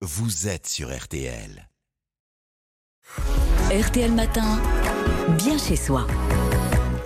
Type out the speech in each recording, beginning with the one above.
vous êtes sur RTL. RTL Matin, bien chez soi.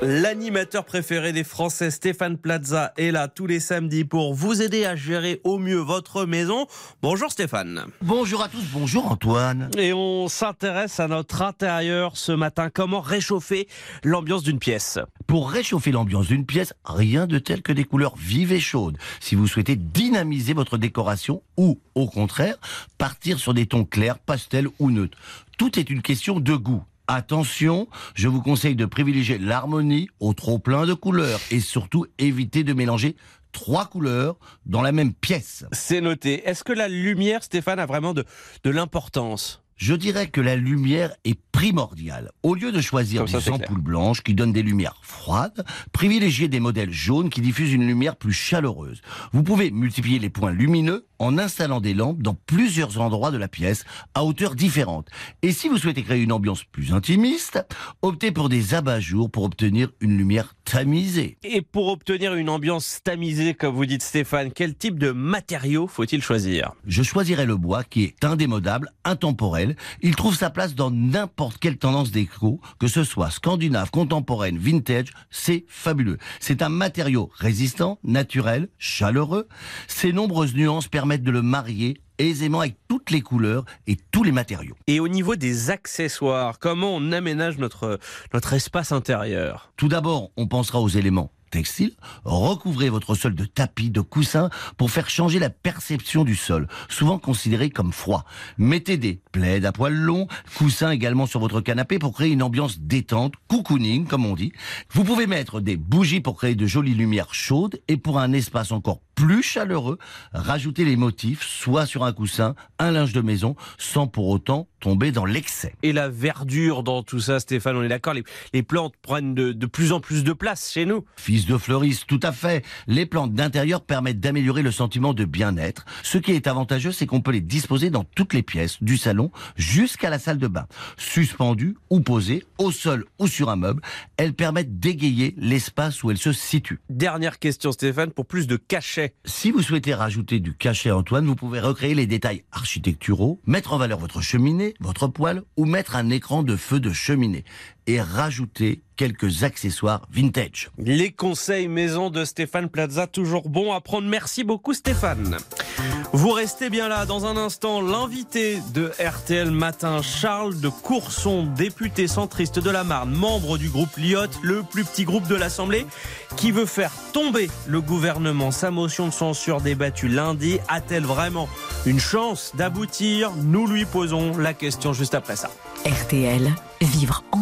L'animateur préféré des Français, Stéphane Plaza, est là tous les samedis pour vous aider à gérer au mieux votre maison. Bonjour Stéphane. Bonjour à tous, bonjour Antoine. Et on s'intéresse à notre intérieur ce matin. Comment réchauffer l'ambiance d'une pièce? Pour réchauffer l'ambiance d'une pièce, rien de tel que des couleurs vives et chaudes. Si vous souhaitez dynamiser votre décoration ou, au contraire, partir sur des tons clairs, pastels ou neutres. Tout est une question de goût. Attention, je vous conseille de privilégier l'harmonie au trop plein de couleurs et surtout éviter de mélanger trois couleurs dans la même pièce. C'est noté. Est-ce que la lumière, Stéphane, a vraiment de, de l'importance? Je dirais que la lumière est primordiale. Au lieu de choisir ça, des ampoules blanches qui donnent des lumières froides, privilégiez des modèles jaunes qui diffusent une lumière plus chaleureuse. Vous pouvez multiplier les points lumineux en installant des lampes dans plusieurs endroits de la pièce à hauteur différente. Et si vous souhaitez créer une ambiance plus intimiste, optez pour des abat-jours pour obtenir une lumière tamisée. Et pour obtenir une ambiance tamisée, comme vous dites Stéphane, quel type de matériaux faut-il choisir? Je choisirais le bois qui est indémodable, intemporel. Il trouve sa place dans n'importe quelle tendance déco, que ce soit scandinave, contemporaine, vintage, c'est fabuleux. C'est un matériau résistant, naturel, chaleureux. Ses nombreuses nuances permettent de le marier aisément avec toutes les couleurs et tous les matériaux. Et au niveau des accessoires, comment on aménage notre, notre espace intérieur? Tout d'abord, on pensera aux éléments textile, recouvrez votre sol de tapis, de coussins pour faire changer la perception du sol, souvent considéré comme froid. Mettez des plaids à poils longs, coussins également sur votre canapé pour créer une ambiance détente, cocooning comme on dit. Vous pouvez mettre des bougies pour créer de jolies lumières chaudes et pour un espace encore plus chaleureux, rajoutez les motifs soit sur un coussin, un linge de maison, sans pour autant tomber dans l'excès. Et la verdure dans tout ça, Stéphane, on est d'accord, les, les, plantes prennent de, de, plus en plus de place chez nous. Fils de fleuriste, tout à fait. Les plantes d'intérieur permettent d'améliorer le sentiment de bien-être. Ce qui est avantageux, c'est qu'on peut les disposer dans toutes les pièces, du salon jusqu'à la salle de bain. Suspendues ou posées, au sol ou sur un meuble, elles permettent d'égayer l'espace où elles se situent. Dernière question, Stéphane, pour plus de cachet. Si vous souhaitez rajouter du cachet, Antoine, vous pouvez recréer les détails architecturaux, mettre en valeur votre cheminée, votre poêle ou mettre un écran de feu de cheminée et rajouter quelques accessoires vintage. Les conseils maison de Stéphane Plaza, toujours bon à prendre. Merci beaucoup Stéphane. Vous restez bien là. Dans un instant, l'invité de RTL Matin, Charles de Courson, député centriste de la Marne, membre du groupe Lyot, le plus petit groupe de l'Assemblée, qui veut faire tomber le gouvernement. Sa motion de censure débattue lundi a-t-elle vraiment une chance d'aboutir? Nous lui posons la question juste après ça. RTL, vivre ensemble.